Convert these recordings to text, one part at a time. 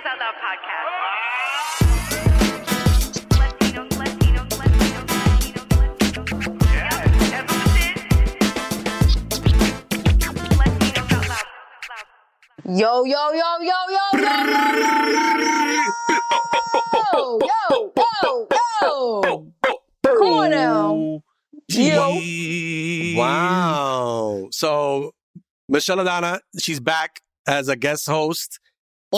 Latinos Out Loud podcast. Latinos, Latinos, Out Loud. Yo, yo, yo, yo, yo, yo, yo, yo, yo, yo. Come. Yo. Wow. So MichellAdonna, she's back as a guest host,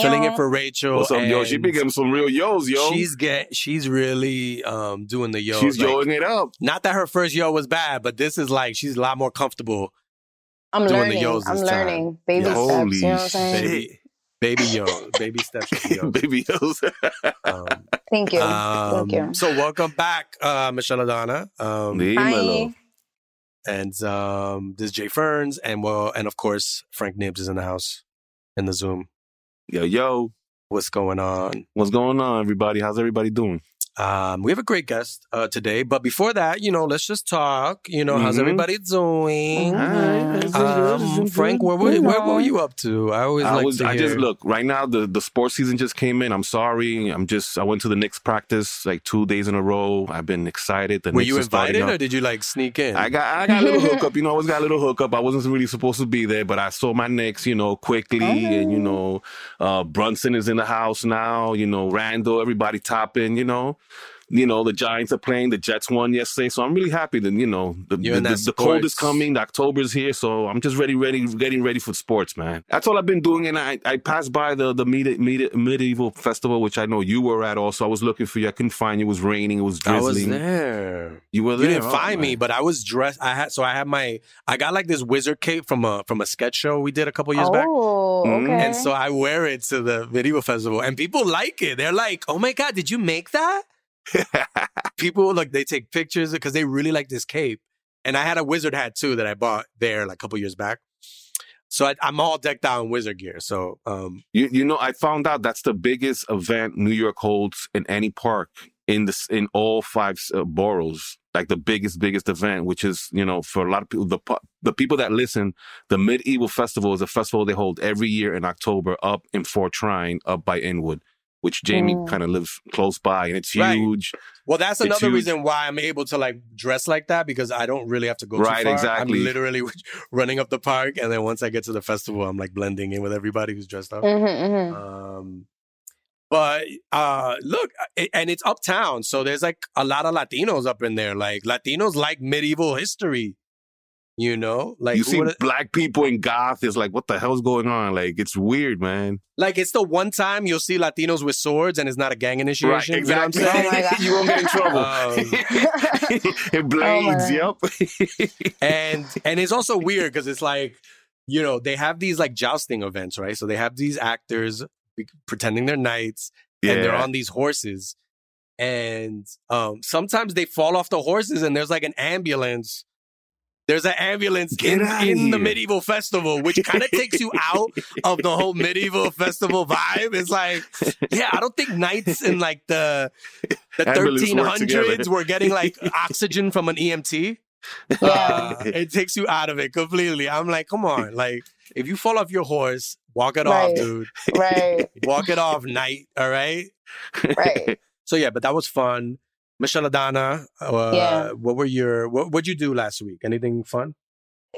filling it for Rachel. What's up, yo? She and be getting some real yos, yo. She's get she's really um doing the yo. She's like, yoing it up. Not that her first yo was bad, but this is like she's a lot more comfortable. I'm Doing the learning. yos I'm this time. learning. Baby Yeah. steps. Holy You know what I'm saying? Baby, baby yo, baby steps. yo. Baby yos. Um, Thank you. um, Thank you. So welcome back, uh, MichellAdonna. Um, Dímelo. Hi. and um, this is Jay Ferns, and well, and of course Frank Nibbs is in the house in the Zoom. Yo, yo. What's going on? What's going on, everybody? How's everybody doing? Um, we have a great guest uh, today, but before that, you know, let's just talk. You know, how's Mhm. everybody doing? Mhm. Um, Frank, where were, You where were you up to? I always I like was. to I just look right now. The the sports season just came in. I'm sorry. I'm just. I went to the Knicks practice like two days in a row. I've been excited. The Were Knicks you invited, or did you like sneak in? I got I got a little hookup, you know. I always got a little hookup. I wasn't really supposed to be there, but I saw my Knicks, you know, quickly, and you know, uh, Brunson is in the house now. You know, Randle, everybody topping. You know, you know the Giants are playing. The Jets won yesterday, so I'm really happy that you know the the, the, the cold is coming. The October's here, so I'm just ready, ready, getting ready for sports, man. That's all I've been doing. And I I passed by the the medi- medi- medieval festival, which I know you were at. Also, I was looking for you. I couldn't find you. It was raining. It was I was drizzling. there. You were there. You didn't Oh, find me, but I was dressed. I had so I had my I got like this wizard cape from a from a sketch show we did a couple years back. Oh, Mm. okay. And so I wear it to the video festival, and people like it. They're like, "Oh my god, did you make that?" people like they take pictures because they really like this cape. And I had a wizard hat too that I bought there like a couple years back. So I, I'm all decked out in wizard gear. So um, You you know, I found out that's the biggest event New York holds in any park in this in all five uh, boroughs. Like the biggest biggest event, which is you know for a lot of people the the people that listen, the Medieval Festival is a festival they hold every year in October up in Fort Tryon, up by Inwood, which Jamie Mm. kind of lives close by, and it's Right. huge. well, that's It's another huge. reason why I'm able to like dress like that because I don't really have to go Right, too far. exactly. I'm literally running up the park, and then once I get to the festival, I'm like blending in with everybody who's dressed up. Mm-hmm, mm-hmm. Um, but uh, look, it, and it's uptown, so there's like a lot of Latinos up in there. Like Latinos like medieval history, you know. Like you see would've- black people in goth, is like what the hell's going on? Like it's weird, man. like it's the one time you'll see Latinos with swords, and it's not a gang initiation. You know what I'm exactly. saying? Oh you won't get in trouble. Um, it blades, God. yep. and and it's also weird because it's like you know they have these like jousting events right so they have these actors pretending they're knights and they're on these horses and um sometimes they fall off the horses and there's like an ambulance there's an ambulance Get in, in the medieval festival which kind of takes you out of the whole medieval festival vibe it's like yeah i don't think knights in like the the Ambulance 1300s were getting like oxygen from an emt uh, it takes you out of it completely. I'm like, come on, like if you fall off your horse, walk it off, dude. right, Walk it off, knight. All right. right. So yeah, but that was fun. MichellAdonna, uh, Yeah. what were your what what'd you do last week? Anything fun?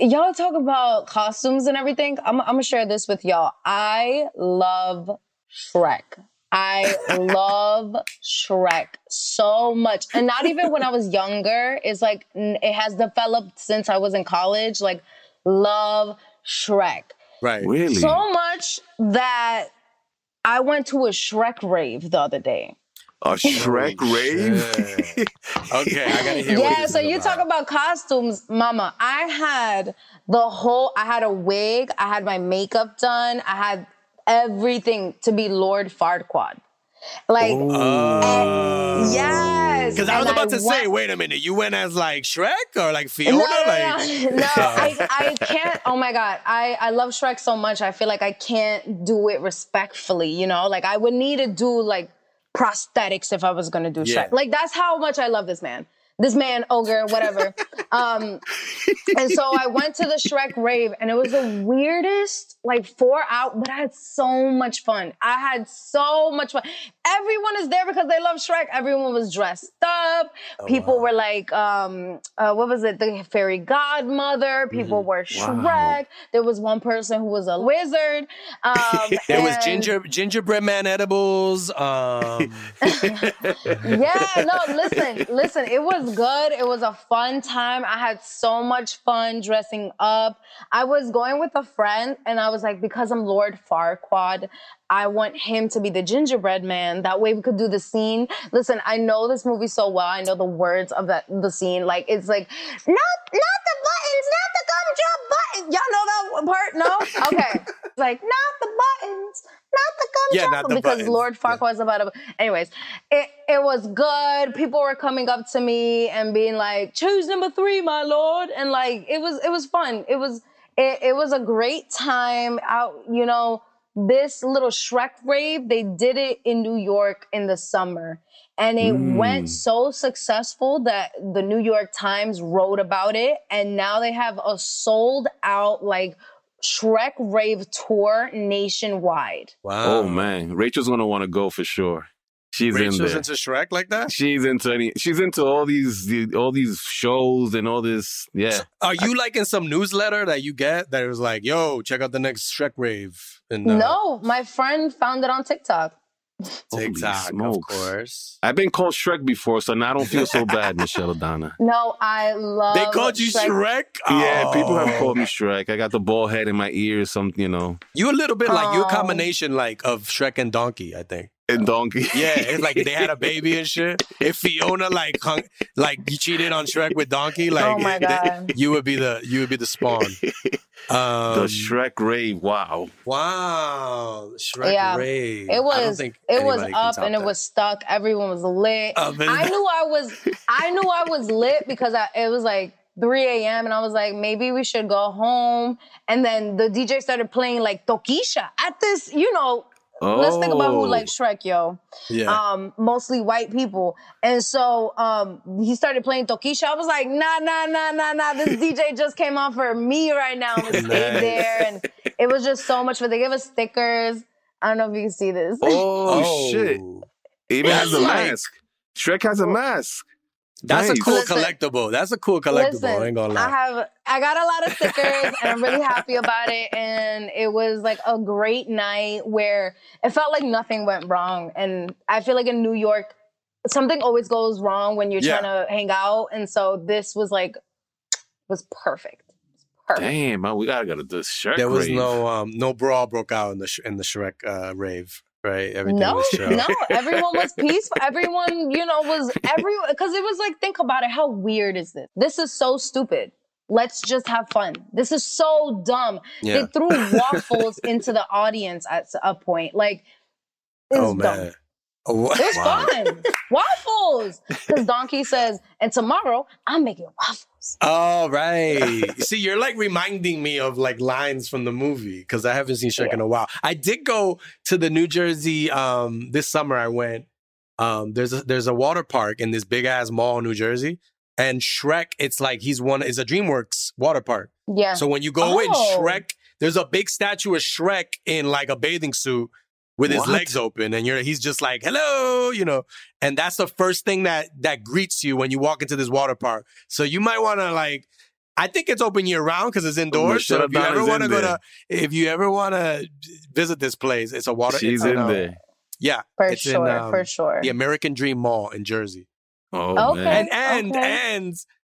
Y'all talk about costumes and everything. I'm, I'm gonna share this with y'all. I love Shrek. I love Shrek so much. And not even when I was younger. It's like it has developed since I was in college. Like, love Shrek. Right. really? So much that I went to a Shrek rave the other day. A Shrek Oh, rave? Okay, I gotta hear. yeah, this so is you talk about costumes, mama. I had the whole I had a wig, I had my makeup done, I had everything to be Lord Farquaad. Like Oh. yes. Because I was and about to say, wait a minute, you went as like Shrek or like no, Fiona? no, like no, no. I, I can't. Oh my god, I I love Shrek so much. I feel like I can't do it respectfully. You know, like I would need to do like prosthetics if I was gonna do Yeah. Shrek. Like that's how much I love this man. This man ogre, whatever. um, and so I went to the Shrek rave, and it was the weirdest, like four out, but I had so much fun. I had so much fun. Everyone is there because they love Shrek. Everyone was dressed up. People wow. were like, um, uh, what was it? The fairy godmother. People were Shrek. Wow. There was one person who was a wizard. Um, There was ginger gingerbread man edibles. Um, yeah, no, listen, listen. It was good. It was a fun time. I had so much fun dressing up. I was going with a friend, and I was like, because I'm Lord Farquaad, I want him to be the gingerbread man. That way we could do the scene. Listen, I know this movie so well. I know the words of that the scene. Like it's like, not not the buttons, not the gumdrop buttons. Y'all know that part? No? Okay. It's like, not the buttons, not the Yeah, gumdrop. not the because. Lord Yeah. Was about to. Anyways, it it was good. People were coming up to me and being like, "Choose number three, my lord," and like it was it was fun. It was it, it was a great time out. You know, this little Shrek rave. They did it in New York in the summer. And it Mm. went so successful that the New York Times wrote about it. And now they have a sold out like Shrek rave tour nationwide. wow. Oh man, Rachel's gonna want to go for sure. She's in Rachel's there. into Shrek like that? she's into any. She's into all these all these shows and all this. Yeah. Are you like in some newsletter that you get that was like, yo, check out the next Shrek rave? And, uh, No, my friend found it on TikTok. Holy TikTok, of course. I've been called Shrek before, so now I don't feel so bad, MichellAdonna. No, I love. They called you Shrek? Yeah, people have Oh. called me Shrek. I got the bald head in my ears, some you know, You a little bit like you a Oh. combination like of Shrek and Donkey, I think. And donkey. Yeah, it's like they had a baby and shit. If Fiona like hung, like you cheated on Shrek with Donkey, like Oh my th- God. you would be the you would be the spawn. Um, the Shrek rave. Wow. wow, Shrek Yeah, rave. It was it was up top and it was stuck. Everyone was lit. Up I knew I was I knew I was lit because I, it was like 3 a.m. and I was like, maybe we should go home. And then the DJ started playing like Tokischa at this, you know. Let's think about who Oh. likes Shrek, yo. yeah. um, mostly white people. And so um, he started playing Tokischa. I was like, nah, nah, nah, nah, nah. This DJ just came on for me right now. I'm gonna stay Nice. there. And it was just so much fun. They gave us stickers. I don't know if you can see this. Oh, shit! Even has a mask. Shrek has a mask. That's a cool Listen. collectible. That's a cool collectible. I ain't gonna I have I got a lot of stickers and I'm really happy about it. And it was like a great night where it felt like nothing went wrong. And I feel like in New York, something always goes wrong when you're Yeah. trying to hang out. And so this was like was perfect. Perfect. Damn, man, we gotta go to the Shrek there was rave. no um no brawl broke out in the sh- in the Shrek uh, rave, right? Everything No, no, everyone was peaceful. Everyone, you know, was everyone because it was like, think about it. How weird is this? This is so stupid. Let's just have fun. This is so dumb. Yeah. They threw waffles into the audience at a point. Like, Oh dumb. Man. Oh, It was Wow. fun. waffles. Because Donkey says, and tomorrow I'm making waffles. All right. See, you're like reminding me of like lines from the movie because I haven't seen Shrek in a while. I did go to the New Jersey um this summer. I went. Um, there's a there's a water park in this big ass mall in New Jersey, and Shrek. It's like he's one. It's a DreamWorks water park. Yeah. So when you go in, Oh. Shrek, there's a big statue of Shrek in like a bathing suit with his legs open, and you're he's just like, hello, you know. And that's the first thing that that greets you when you walk into this water park. So you might want to like. I think it's open year round because it's indoors. So if you ever want to go there. to, if you ever want to visit this place, it's a water. She's it's in uh, there. Yeah, for it's in, sure. um, for sure. the American Dream Mall in Jersey. Oh Okay. man. And and okay. and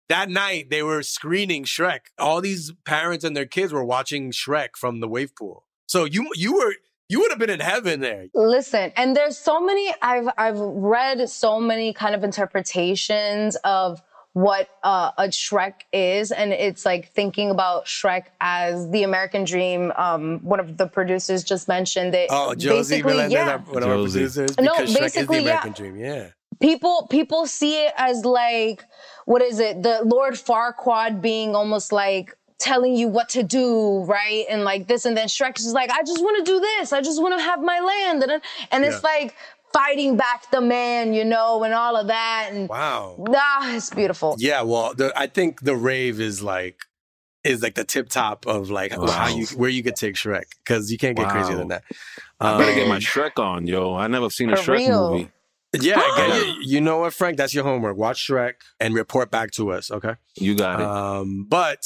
that night they were screening Shrek. All these parents and their kids were watching Shrek from the wave pool. So you you were you would have been in heaven there. Listen, and there's so many I've I've read so many kind of interpretations of what uh, a Shrek is, and it's like thinking about Shrek as the American Dream. Um, one of the producers just mentioned it. Oh, Josie Basically, Melendez, yeah. our, one of our Josie. producers, No, because Shrek is the basically, yeah. American Dream. Yeah. people people see it as like what is it the lord farquaad being almost like telling you what to do right and like this and then shrek is just like i just want to do this i just want to have my land and, and it's like fighting back the man, you know, and all of that. And Wow. ah, it's beautiful. Yeah, well, the, I think the rave is like is like the tip top of like how you where you could take Shrek because you can't get crazier than that. I better get my Um, Shrek on, yo. I never seen a Shrek real. movie. Yeah, get- you, you know what, Frank? That's your homework. Watch Shrek and report back to us, okay? You got it. Um, but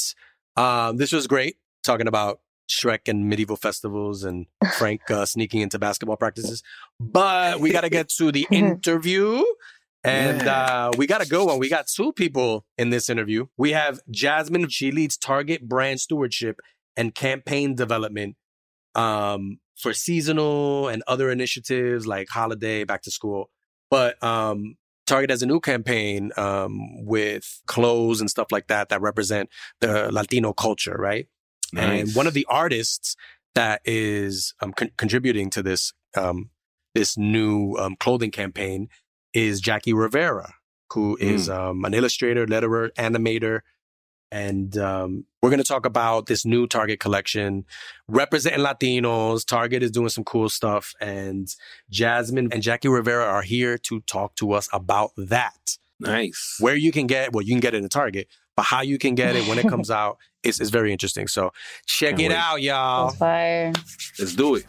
um, this was great talking about Shrek and medieval festivals and Frank uh, sneaking into basketball practices. But we got to get to the interview. And uh, we got a good one. We got two people in this interview. We have Jasmine. She leads Target brand stewardship and campaign development um, for seasonal and other initiatives like holiday, back to school. But um, Target has a new campaign um, with clothes and stuff like that that represent the Latino culture, right? And one of the artists that is um, con- contributing to this um, this new um, clothing campaign is Jackie Rivera, who is um, an illustrator, letterer, animator, and um, we're going to talk about this new Target collection representing Latinos. Target is doing some cool stuff, and Jasmine and Jackie Rivera are here to talk to us about that. nice. Where you can get, well, you can get it in Target, but how you can get it when it comes out is, is very interesting. So check Can't it wait. out, y'all. That's fire. Let's do it.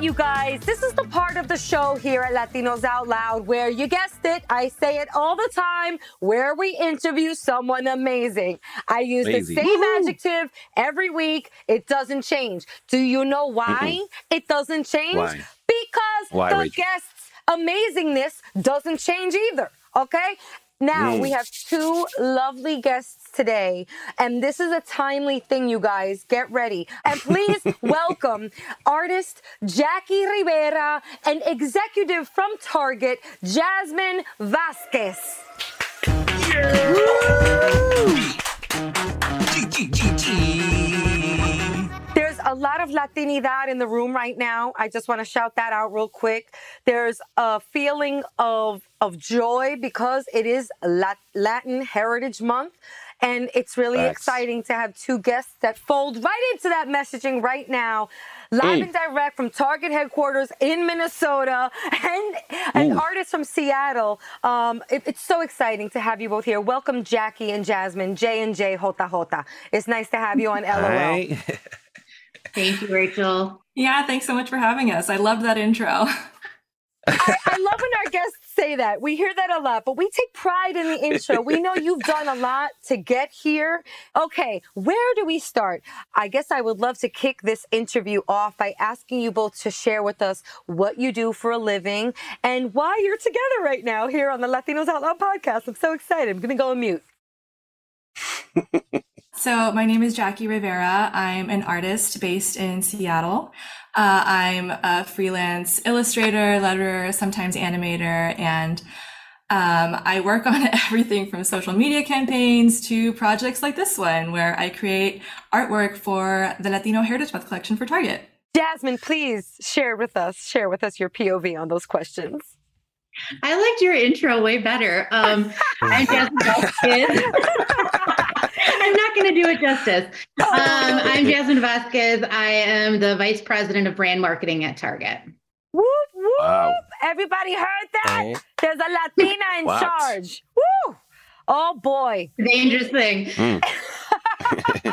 All right, you guys, this is the part of the show here at Latinos Out Loud where you guessed it, I say it all the time, where we interview someone amazing. I use Amazing. the same adjective every week. It doesn't change. Do you know why it doesn't change? Why? Because Why, the Rachel? guest's amazingness doesn't change either. Okay? Now Mm. we have two lovely guests today, and this is a timely thing, you guys. Get ready. And please welcome artist Jackie Rivera and executive from Target, Jasmine Vázquez. There's a lot of Latinidad in the room right now. I just want to shout that out real quick. There's a feeling of of joy because it is Latin Heritage Month. And it's really Facts. exciting to have two guests that fold right into that messaging right now. Live Mm. and direct from Target headquarters in Minnesota and an artist from Seattle. Um, it- it's so exciting to have you both here. Welcome, Jackie and Jasmine, J and J Jota Jota. It's nice to have you on LOL. Hi. Thank you, Rachel. Yeah, thanks so much for having us. I love that intro. I, I love when our guests say that. We hear that a lot, but we take pride in the intro. We know you've done a lot to get here. Okay, where do we start? I guess I would love to kick this interview off by asking you both to share with us what you do for a living and why you're together right now here on the Latinos Out Loud podcast. I'm so excited. I'm going to go on mute. So, my name is Jackie Rivera. I'm an artist based in Seattle. Uh, I'm a freelance illustrator, letterer, sometimes animator, and um, I work on everything from social media campaigns to projects like this one, where I create artwork for the Latino Heritage Month collection for Target. Jasmine, please share with us, share with us your POV on those questions. I liked your intro way better. Um, I'm Jasmine Vázquez. I'm not going to do it justice. Um, I'm Jasmine Vázquez. I am the vice president of brand marketing at Target. Whoop, whoop. Wow. Everybody heard that? There's a Latina in What? charge. Woo! Oh boy. Dangerous thing. Mm.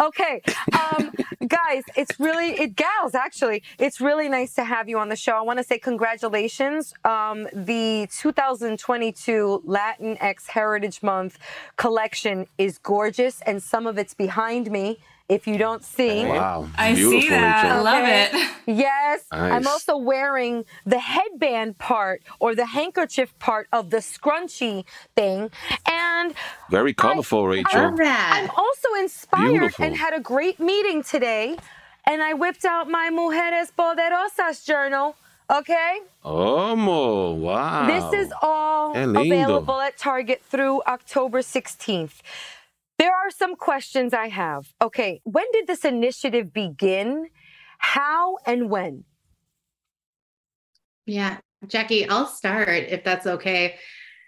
Okay. Um, guys, it's really it gals actually. It's really nice to have you on the show. I want to say congratulations. Um, the 2022 Latinx Heritage Month collection is gorgeous and some of it's behind me if you don't see. Wow. I Beautiful, see that. I love Okay. it. Yes, I'm also wearing the headband part or the handkerchief part of the scrunchy thing. And Very colorful, Love Rachel. that. I'm also inspired Beautiful. and had a great meeting today. And I whipped out my Mujeres Poderosas journal. Okay? Oh, mo, wow. This is all available at Target through October 16th. There are some questions I have. Okay, when did this initiative begin? How and when? Yeah. Jackie, I'll start if that's okay.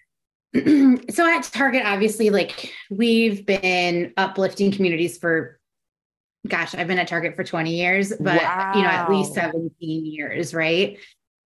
so at Target, obviously, like we've been uplifting communities for, gosh, I've been at Target for 20 years, but you know, at least 17 years, right?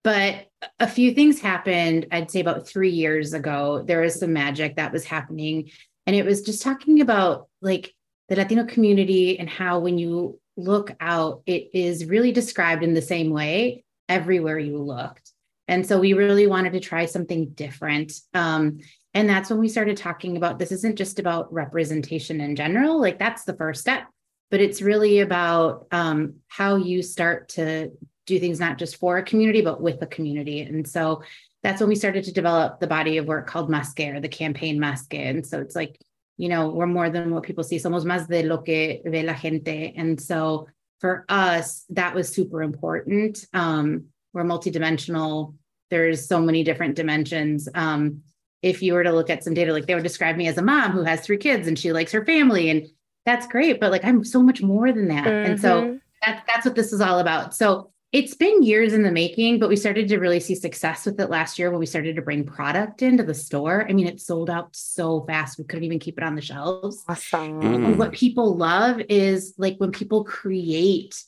But a few things happened, I'd say about three years ago. There was some magic that was happening. And it was just talking about like the Latino community and how when you look out, it is really described in the same way everywhere you looked. And so we really wanted to try something different. Um, and that's when we started talking about this isn't just about representation in general, like that's the first step, but it's really about um, how you start to do things not just for a community, but with a community. And so that's when we started to develop the body of work called Más Que or the campaign Más Que. And so it's like, you know, we're more than what people see. Somos más de lo que ve la gente. And so for us, that was super important. Um, we're multidimensional. There's so many different dimensions. Um, if you were to look at some data, like they would describe me as a mom who has three kids and she likes her family, and that's great. But like I'm so much more than that. And so Mhm. that's that's what this is all about. So it's been years in the making, but we started to really see success with it last year when we started to bring product into the store. I mean, it sold out so fast we couldn't even keep it on the shelves. Awesome. Mm. And what people love is like when people create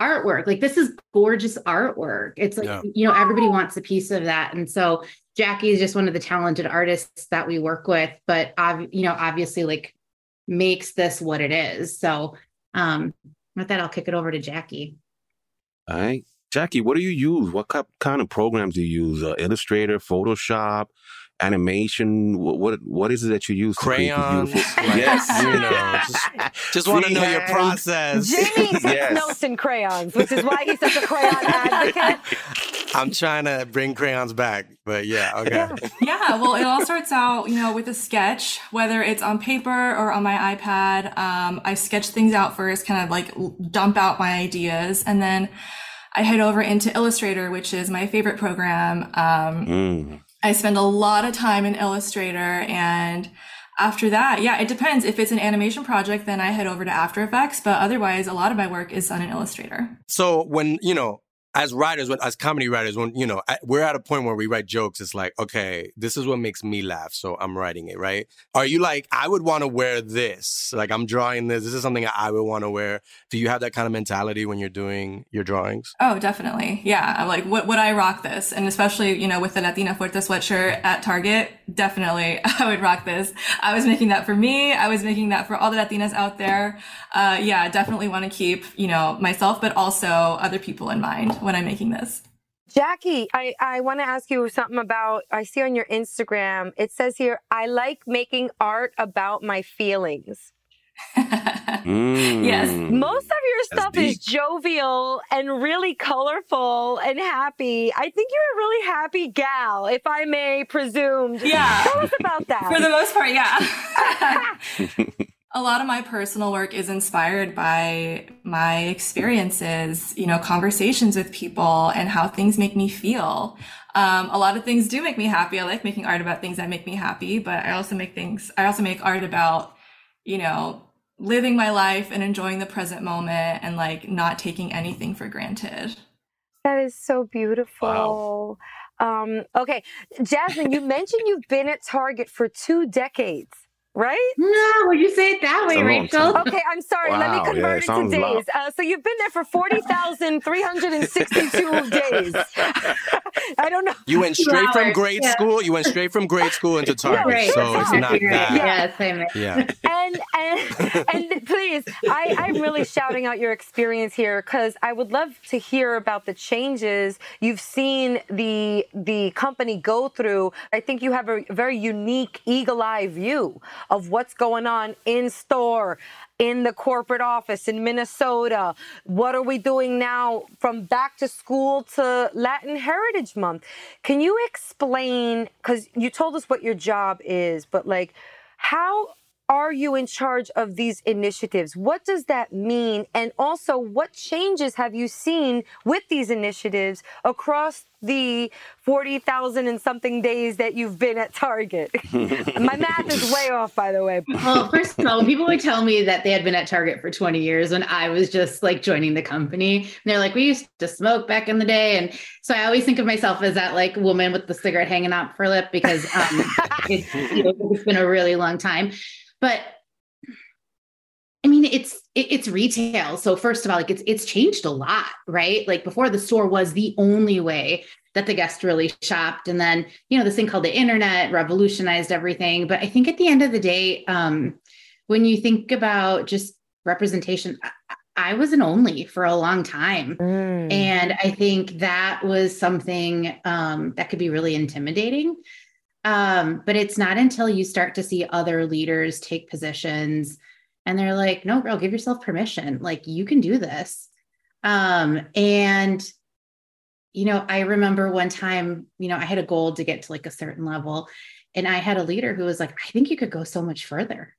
artwork. Like this is gorgeous artwork. It's like, Yeah. you know, everybody wants a piece of that. And so Jackie is just one of the talented artists that we work with, but ob- you know, obviously like makes this what it is. So um with that, I'll kick it over to Jackie. All right. Jackie, what do you use? What kind of programs do you use? Uh, Illustrator, Photoshop, animation? What, what what is it that you use? to Crayons. like, yes. You know, just, just want to know your process. Jamie takes Yes. notes in crayons, which is why he's such a crayon advocate. I'm trying to bring crayons back, but yeah, okay. Yeah, well, it all starts out, you know, with a sketch, whether it's on paper or on my iPad. Um, I sketch things out first, kind of like dump out my ideas, and then I head over into Illustrator, which is my favorite program. Um, Mm. I spend a lot of time in Illustrator and after that, yeah, it depends. If it's an animation project, then I head over to After Effects, but otherwise, a lot of my work is done in Illustrator. So when you know, as writers, as comedy writers, when you know, we're at a point where we write jokes. It's like, okay, this is what makes me laugh, so I'm writing it. Right? Are you like, I would want to wear this? Like, I'm drawing this. This is something I would want to wear. Do you have that kind of mentality when you're doing your drawings? Oh, definitely. Yeah. I'm like, what would I rock this? And especially, you know, with the Latina Fuerte sweatshirt at Target, definitely I would rock this. I was making that for me. I was making that for all the Latinas out there. Uh, yeah, definitely want to keep, you know, myself, but also other people in mind when I'm making this. Jackie, I, I want to ask you something about, I see on your Instagram, it says here, I like making art about my feelings. Mm. Yes. Most of your That's stuff is jovial and really colorful and happy. I think you're a really happy gal, if I may presume. Yeah. Tell us about that. For the most part, yeah. a lot of my personal work is inspired by my experiences, you know, conversations with people and how things make me feel. Um, a lot of things do make me happy. I like making art about things that make me happy, but I also make things, I also make art about, you know, living my life and enjoying the present moment and like not taking anything for granted. That is so beautiful. Um, okay, Jasmine, you mentioned you've been at Target for two decades, right? No, would you say it that way, It's a long Rachel? Okay, I'm sorry. Let Wow, me yeah, convert it it to days. Uh, so you've been there for 40,362 days. I don't know. You went straight from grade yeah. school. You went straight from grade school into Target, Right. so it's not Accurate. that. Yes, I mean. Yeah. And and and please, I, I'm really shouting out your experience here because I would love to hear about the changes you've seen the the company go through. I think you have a very unique eagle eye view of what's going on in store. In the corporate office in Minnesota. What are we doing now from back to school to Latin Heritage Month? Can you explain? Because you told us what your job is, but like, how are you in charge of these initiatives? What does that mean? And also, what changes have you seen with these initiatives across the 40,000 and something days that you've been at Target? My math is way off, by the way. Well, first of all, people would tell me that they had been at Target for 20 years when I was just like joining the company. And they're like, we used to smoke back in the day. And so I always think of myself as that like woman with the cigarette hanging out for lip because um, it's, you know, it's been a really long time. But I mean, it's it, it's retail. So first of all, like it's it's changed a lot, right? Like before, the store was the only way that the guest really shopped, and then you know this thing called the internet revolutionized everything. But I think at the end of the day, um, when you think about just representation, I, I was an only for a long time, Mm. and I think that was something um, that could be really intimidating. Um, but it's not until you start to see other leaders take positions and they're like, no, girl, give yourself permission. Like, you can do this. Um, and, you know, I remember one time, you know, I had a goal to get to like a certain level, and I had a leader who was like, I think you could go so much further.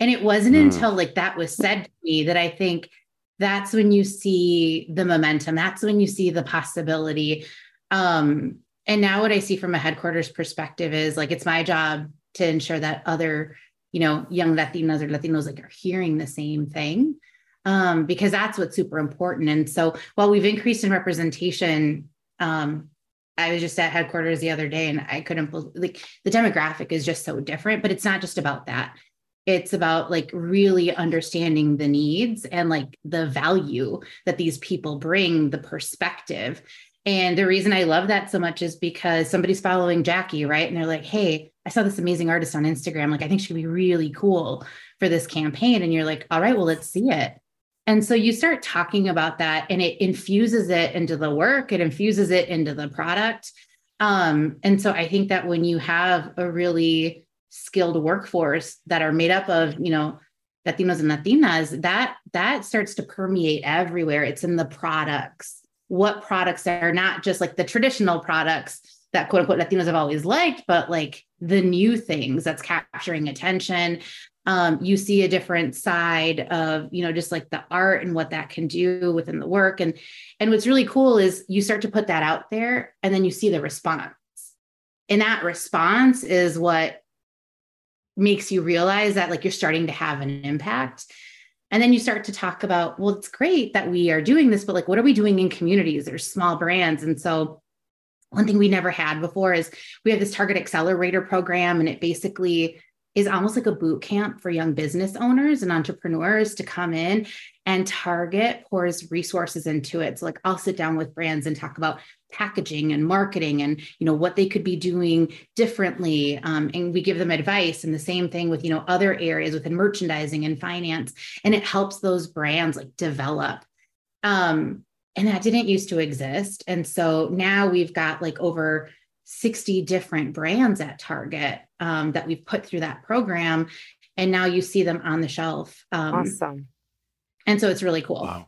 And it wasn't Mm. until like that was said to me that I think that's when you see the momentum. That's when you see the possibility. Um, and now what I see from a headquarters perspective is like it's my job to ensure that other, you know, young Latinas or Latinos like are hearing the same thing. Um, because that's what's super important. And so while we've increased in representation, um, I was just at headquarters the other day and I couldn't like the demographic is just so different, but it's not just about that it's about like really understanding the needs and like the value that these people bring the perspective and the reason i love that so much is because somebody's following jackie right and they're like hey i saw this amazing artist on instagram like i think she could be really cool for this campaign. And you're like all right well let's see it. And so you start talking about that and it infuses it into the work. It infuses it into the product. Um, and so i think that when you have a really skilled workforce that are made up of you know latinos and latinas that that starts to permeate everywhere. It's in the products what products are not just like the traditional products that quote unquote latinos have always liked but like the new things that's capturing attention. Um, you see a different side of you know just like the art and what that can do within the work. And and what's really cool is you start to put that out there and then you see the response. And that response is what makes you realize that like you're starting to have an impact. And then you start to talk about well it's great that we are doing this but like what are we doing in communities? Or small brands. And so one thing we never had before is we have this target accelerator program and it basically is almost like a boot camp for young business owners and entrepreneurs to come in and target pours resources into it. So like i'll sit down with brands and talk about packaging and marketing and you know what they could be doing differently um, and we give them advice. And the same thing with you know other areas within merchandising and finance and it helps those brands like develop. Um, and that didn't used to exist and so now we've got like over 60 different brands at target um, that we've put through that program and now you see them on the shelf um, Awesome. and so it's really cool Wow.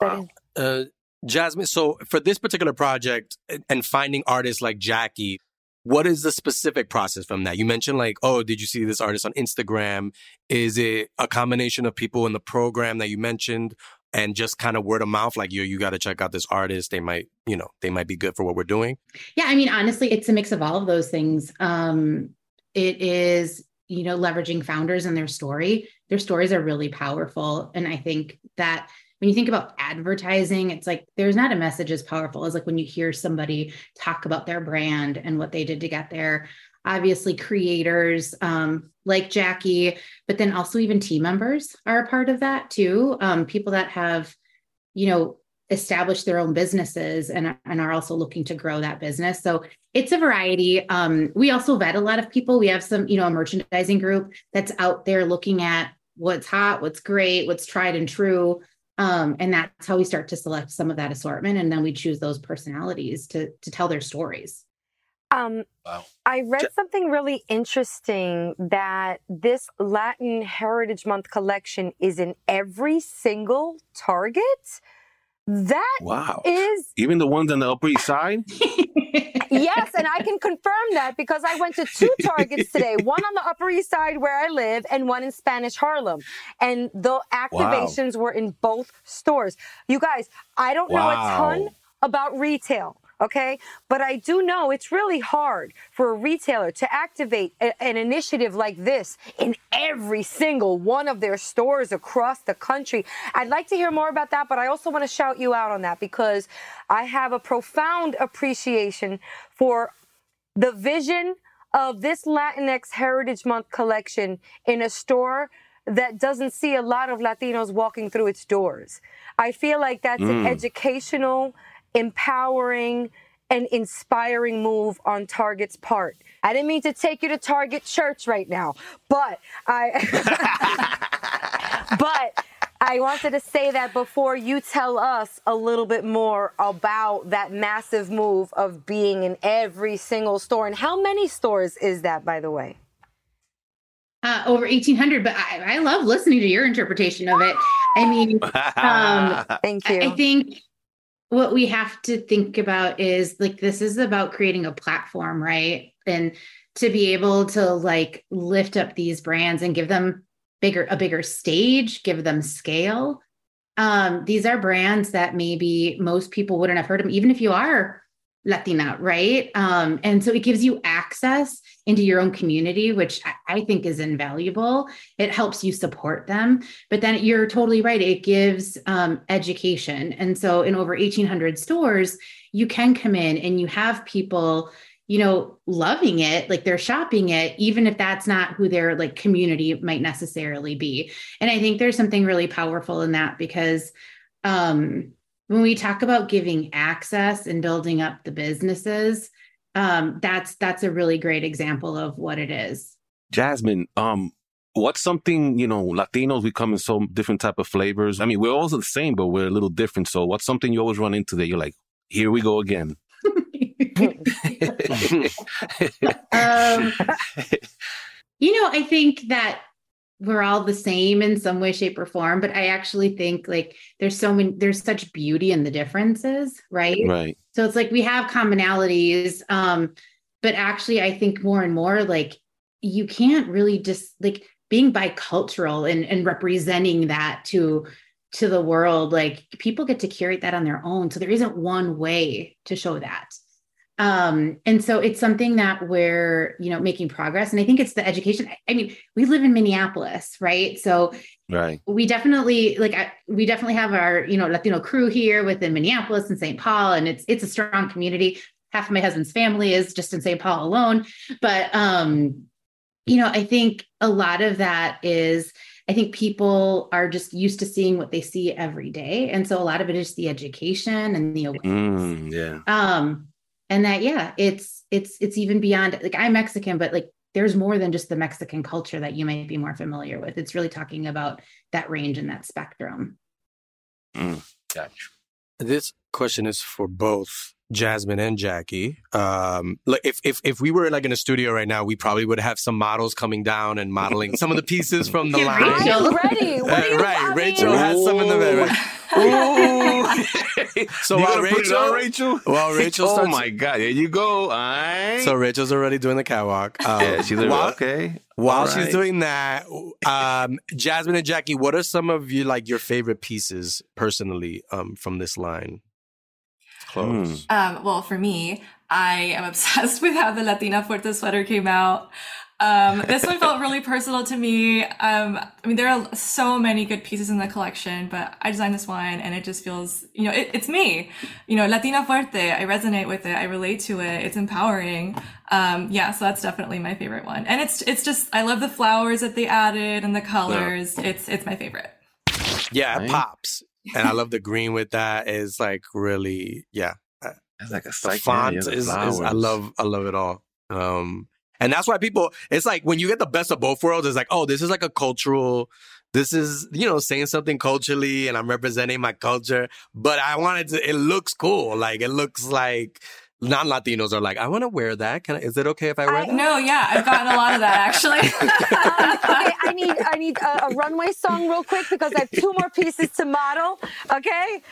That is- Uh, Jasmine, so for this particular project and- and finding artists like Jackie, what is the specific process from that? You mentioned like, oh, did you see this artist on Instagram? Is it a combination of people in the program that you mentioned and just kind of word of mouth, like, yo, you got to check out this artist. They might, you know, they might be good for what we're doing. Yeah, I mean, honestly, it's a mix of all of those things. Um, it is, you know, leveraging founders and their story. Their stories are really powerful. And I think that when you think about advertising, it's like there's not a message as powerful as like when you hear somebody talk about their brand and what they did to get there. Obviously, creators um, like Jackie, but then also even team members are a part of that too. Um, people that have, you know, established their own businesses and, and are also looking to grow that business. So it's a variety. Um, we also vet a lot of people. We have some, you know, a merchandising group that's out there looking at what's hot, what's great, what's tried and true. Um, and that's how we start to select some of that assortment. And then we choose those personalities to to tell their stories. Um, Wow. I read Ja- something really interesting that this Latin Heritage Month collection is in every single Target. That Wow. is Even the ones on the Upper East Side? yes, and I can confirm that because I went to two Targets today, one on the Upper East Side where I live and one in Spanish Harlem. And the activations were in both stores. You guys, I don't know a ton about retail. Okay. But I do know it's really hard for a retailer to activate a- an initiative like this in every single one of their stores across the country. I'd like to hear more about that, but I also want to shout you out on that because I have a profound appreciation for the vision of this Latinx Heritage Month collection in a store that doesn't see a lot of Latinos walking through its doors. I feel like that's an mm. educational, empowering, and inspiring move on Target's part. I didn't mean to take you to Target Church right now, but I but I wanted to say that before you tell us a little bit more about that massive move of being in every single store. And how many stores is that, by the way? Uh, over 1800, but I, I love listening to your interpretation of it. I mean, um, Thank I you. I think what we have to think about is like this is about creating a platform, right? And to be able to like lift up these brands and give them bigger a bigger stage, give them scale. Um, these are brands that maybe most people wouldn't have heard of, even if you are Latina, right? Um, and so it gives you access into your own community, which I- think is invaluable. It helps you support them. But then you're totally right. It gives um, education. And so in over 1,800 stores, you can come in and you have people, you know, loving it, like they're shopping it, even if that's not who their like community might necessarily be. And I think there's something really powerful in that because um, when we talk about giving access and building up the businesses, um, that's that's a really great example of what it is. Jasmine, um, what's something you know Latinos we come in so different type of flavors. I mean, we're all the same, but we're a little different. So, what's something you always run into that you're like, here we go again? um, you know, I think that we're all the same in some way, shape, or form, but I actually think like there's so many, there's such beauty in the differences, right? right. So it's like we have commonalities, um, but actually, I think more and more like you can't really just like being bicultural and, and representing that to to the world. Like people get to curate that on their own, so there isn't one way to show that. Um, and so it's something that we're you know making progress, and I think it's the education. I- mean, we live in Minneapolis, right? So Right. we definitely like I, we definitely have our you know Latino crew here within Minneapolis and St. Paul, and it's it's a strong community. Half of my husband's family is just in St. Paul alone, but um, you know, I think a lot of that is I think people are just used to seeing what they see every day, and so a lot of it is the education and the awareness Mm, yeah. um and that yeah it's it's it's even beyond like i'm mexican but like there's more than just the mexican culture that you might be more familiar with it's really talking about that range and that spectrum Gotcha. This question is for both Jasmine and Jackie. Um, like if, if if we were like in a studio right now, we probably would have some models coming down and modeling some of the pieces from the line. Rachel. I'm ready. Uh, right, Rachel has some in the bed. Right? Ooh. so while gonna put it Rachel, on, Rachel, while Rachel oh my God, there you go. I so Rachel's already doing the catwalk. Um, yeah, she's like, while, okay. while all she's doing that, um, Jasmine and Jackie, what are some of you like your favorite pieces personally um, from this line? Clothes. Um, well, for me, I am obsessed with how the Latina Fuerte sweater came out. Um, this one felt really personal to me. Um, I mean, there are so many good pieces in the collection, but I designed this one and it just feels, you know, it, it's me. You know, Latina Fuerte. I resonate with it. I relate to it. It's empowering. Um, yeah, so that's definitely my favorite one. And it's, it's just, I love the flowers that they added and the colors. It's, it's my favorite. Yeah, it pops. And I love the green with that. Is like really, yeah. It's like a font yeah, is, is I love I love it all. Um and that's why people it's like when you get the best of both worlds, it's like, oh, this is like a cultural this is, you know, saying something culturally and I'm representing my culture, but I wanted to it looks cool. Like it looks like non Latinos are like, I want to wear that. Can I, is it okay if I wear I- that? No, yeah, I've gotten a lot of that actually. Um, okay, I need I need a, a runway song real quick because I have two more pieces to model. Okay,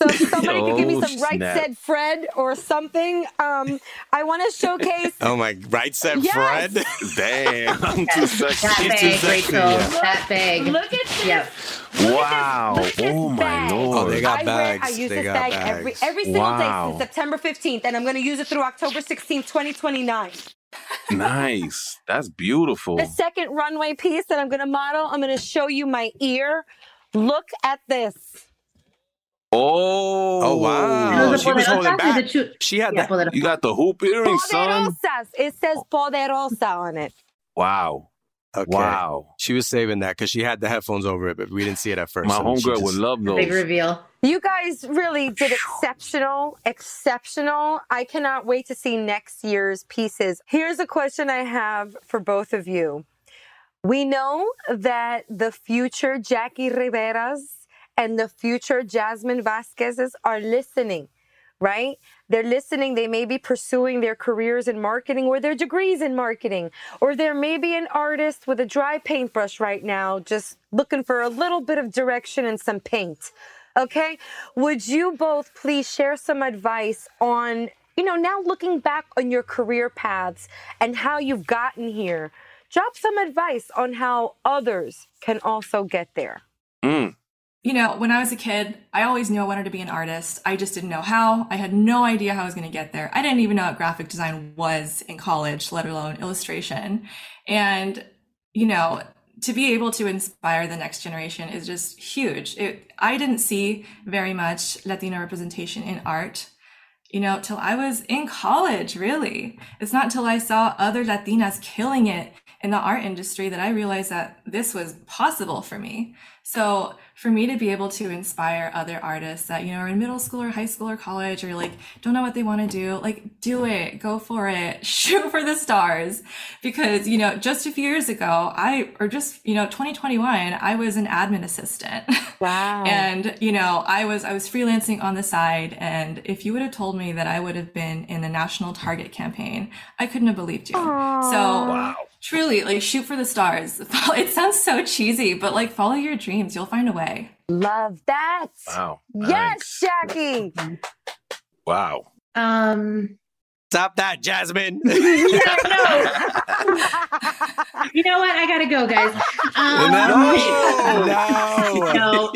so if somebody could give me Oh, some right said Fred or something. Um, I want to showcase. Oh my, right said Yes. Fred. Damn, I'm too sexy. That She's too big, sexy, Rachel. yeah. That big. Look at this. Yep. Wow. Look at this Oh my bag. lord. Oh, they got I wear, I bags. use They this got bag every bags. every single day Wow. since September 15th, and I'm going to use it through October 16th, 2029. nice. That's beautiful. The second runway piece that I'm going to model, I'm going to show you my ear. Look at this. Oh. Oh, wow. Those she was holding back. the She had Yeah, that. You got the hoop earrings, son. Poderosas. It says Poderosa on it. Wow. Okay. Wow. She was saving that because she had the headphones over it, but we didn't see it at first. My so homegirl just- would love those. Big reveal. You guys really did exceptional, exceptional. I cannot wait to see next year's pieces. Here's a question I have for both of you. We know that the future Jackie Riveras and the future Jasmine Vázquez's are listening, right? They're listening. They may be pursuing their careers in marketing or their degrees in marketing, or there may be an artist with a dry paintbrush right now, just looking for a little bit of direction and some paint. Okay. Would you both please share some advice on, you know, now looking back on your career paths and how you've gotten here? Drop some advice on how others can also get there. Mm. You know, when I was a kid, I always knew I wanted to be an artist. I just didn't know how. I had no idea how I was going to get there. I didn't even know what graphic design was in college, let alone illustration. And, you know, to be able to inspire the next generation is just huge. It, I didn't see very much Latino representation in art, you know, till I was in college, really. It's not until I saw other Latinas killing it in the art industry that I realized that this was possible for me. So for me to be able to inspire other artists that, you know, are in middle school or high school or college or like don't know what they want to do, like do it, go for it, shoot for the stars. Because, you know, just a few years ago, I, or just, you know, 2021, I was an admin assistant. Wow. and you know i was i was freelancing on the side and if you would have told me that i would have been in a national target campaign i couldn't have believed you Aww. so truly like shoot for the stars it sounds so cheesy but like follow your dreams you'll find a way Love that. Wow. Yes, Nice. Jackie. Wow. Um, Stop that, Jasmine. you know what? I gotta go, guys. Um, no, no. no,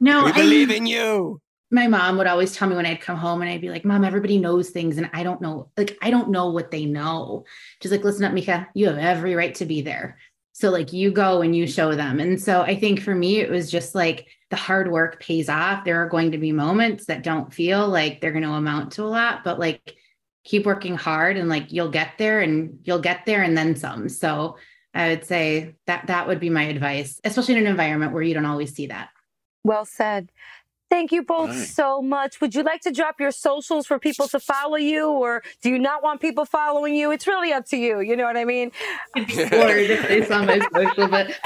no. We I- believe in you. My mom would always tell me when I'd come home and I'd be like, Mom, everybody knows things and I don't know. Like, I don't know what they know. She's like, Listen up, Mika, you have every right to be there. So, like, you go and you show them. And so, I think for me, it was just like the hard work pays off. There are going to be moments that don't feel like they're going to amount to a lot, but like, keep working hard and like you'll get there and you'll get there and then some. So, I would say that that would be my advice, especially in an environment where you don't always see that. Well said. Thank you both Right. so much. Would you like to drop your socials for people to follow you, or do you not want people following you? It's really up to you. You know what I mean? Or if they saw my social, but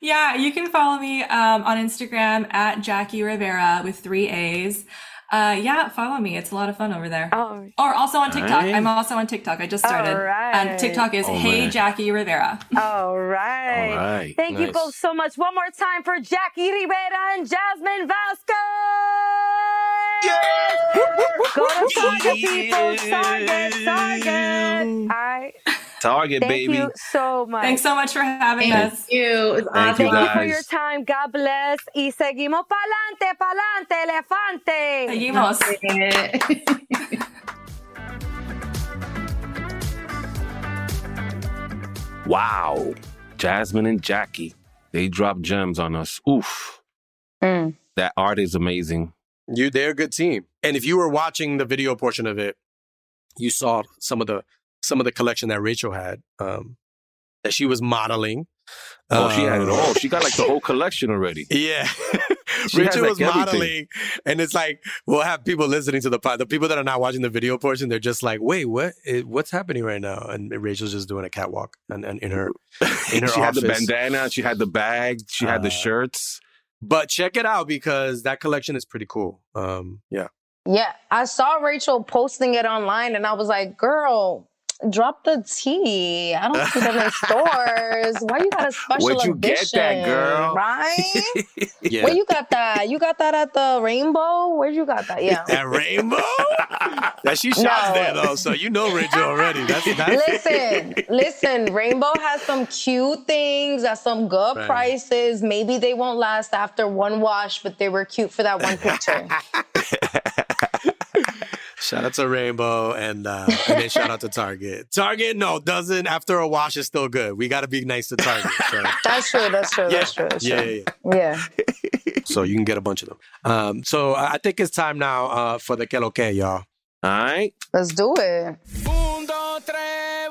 Yeah, you can follow me um, on Instagram at Jackie Rivera with three A's. Uh, yeah, follow me. It's a lot of fun over there. Oh, Or also on TikTok. Right. I'm also on TikTok. I just started. All right. And TikTok is Oh, Hey man. Jackie Rivera. all right. All right. Thank you both so much. One more time for Jackie Rivera and Jasmine Vázquez. Go to Target, people. Target, Target. All right. Target, Thank baby. Thank you so much. Thanks so much for having thank us. you. It was Thank you, Thank you for your time. God bless. Y seguimos pa'lante, pa'lante, elefante. Seguimos. Wow. Jasmine and Jackie, they drop gems on us. Oof. Mm. That art is amazing. You, they're a good team. And if you were watching the video portion of it, you saw some of the some of the collection that Rachel had, um, that she was modeling. Oh, she had it Um, all. She got like the whole collection already. Yeah. She has, Rachel like, was everything. modeling, and it's like we'll have people listening to the pod. The people that are not watching the video portion, they're just like, "Wait, what? Eh, What's happening right now?" And Rachel's just doing a catwalk and, and in her in her she had the bandana, she had the bag, she had the Uh, shirts. But check it out because that collection is pretty cool. Um, yeah. Yeah, I saw Rachel posting it online, and I was like, "Girl, drop the tea. I don't see them in stores. Why you got a special Where'd you get edition, that, girl? Right? Yeah. Where you got that? You got that at the Rainbow? Where'd you got that? Yeah. At rainbow? that she shops No. there though, so you know Rachel already. That's that's Listen, listen. Rainbow has some cute things at some good Right. prices. Maybe they won't last after one wash, but they were cute for that one picture. Shout out to Rainbow and uh and then shout out to Target. Target, no, doesn't after a wash is still good. We gotta be nice to Target. So That's true. That's true. That's true. That's yeah, true. yeah, yeah. Yeah. So you can get a bunch of them. Um so I I think it's time now uh for the que lo que, y'all. All right. Let's do it. Un, dos, tres,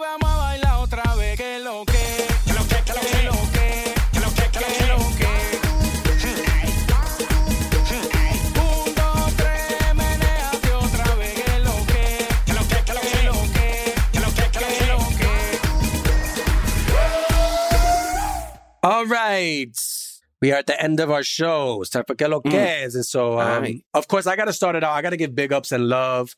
All right. We are at the end of our show. It's time for que lo que es. And so, um, Alright. of course, I got to start it out. I got to give big ups and love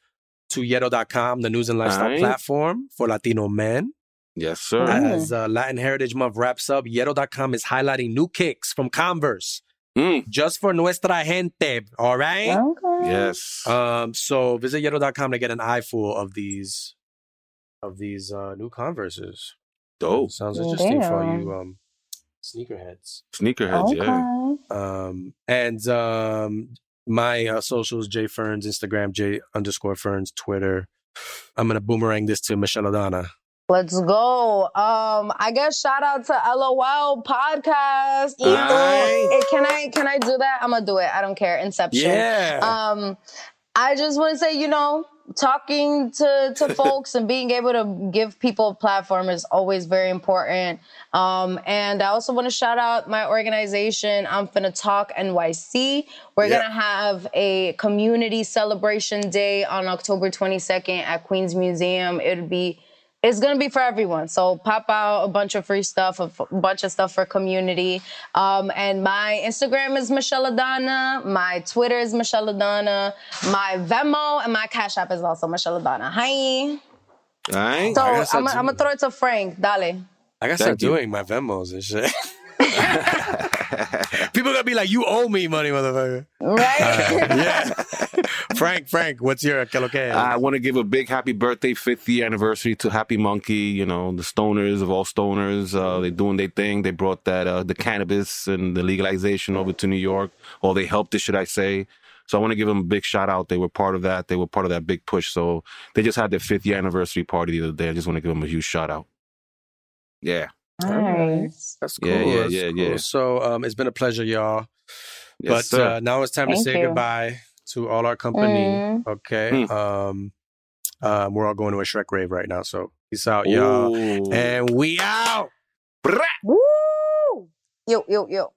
to Yeto.com, the news and lifestyle Alright. platform for Latino men. Yes, sir. As uh, Latin Heritage Month wraps up, Yeto.com is highlighting new kicks from Converse Mm, just for nuestra gente. All right. Okay. yes. Um, so visit Yeto.com to get an eyeful of these of these uh, new Converses. Dope. Sounds interesting for you um, sneakerheads. Sneakerheads, Okay. yeah. Um, and um, my uh, socials, Jay Ferns, Instagram, J underscore Ferns, Twitter. I'm gonna boomerang this to MichellAdonna. Let's go. Um, I guess shout out to LOL podcast. Ethan. Aye. Can I can I do that? I'm gonna do it. I don't care. Inception. Yeah. Um, I just want to say, you know, talking to to folks and being able to give people a platform is always very important. Um, and I also want to shout out my organization. I'm finna talk NYC. We're Yeah. gonna have a community celebration day on October 22nd at Queens Museum. It'll be it's gonna be for everyone. So pop out a bunch of free stuff, a f- bunch of stuff for community. Um, and my Instagram is MichellAdonna. My Twitter is MichellAdonna. My Venmo and my Cash App is also MichellAdonna. Hi. All right. So I guess I'm gonna throw it to Frank. Dale. I gotta start you. doing my Venmos and shit. People gonna be like, "You owe me money, motherfucker." Right? yeah. Frank, Frank, what's your que lo que? I want to give a big happy birthday, 50th year anniversary to Happy Munkey. You know, the stoners of all stoners. Uh, they're doing their thing. They brought that, uh, the cannabis and the legalization over to New York, or they helped it, should I say. So I want to give them a big shout out. They were part of that. They were part of that big push. So they just had their fifth year anniversary party the other day. I just want to give them a huge shout out. Yeah. Nice. That's cool. Yeah, yeah, yeah, cool. yeah. So um, it's been a pleasure, y'all. Yes, but uh, now it's time to say you. goodbye to all our company. Mm. Okay. Hmm. Um, um, we're all going to a Shrek rave right now. So peace out, y'all. And we out. Brah. Woo! Yo, yo, yo.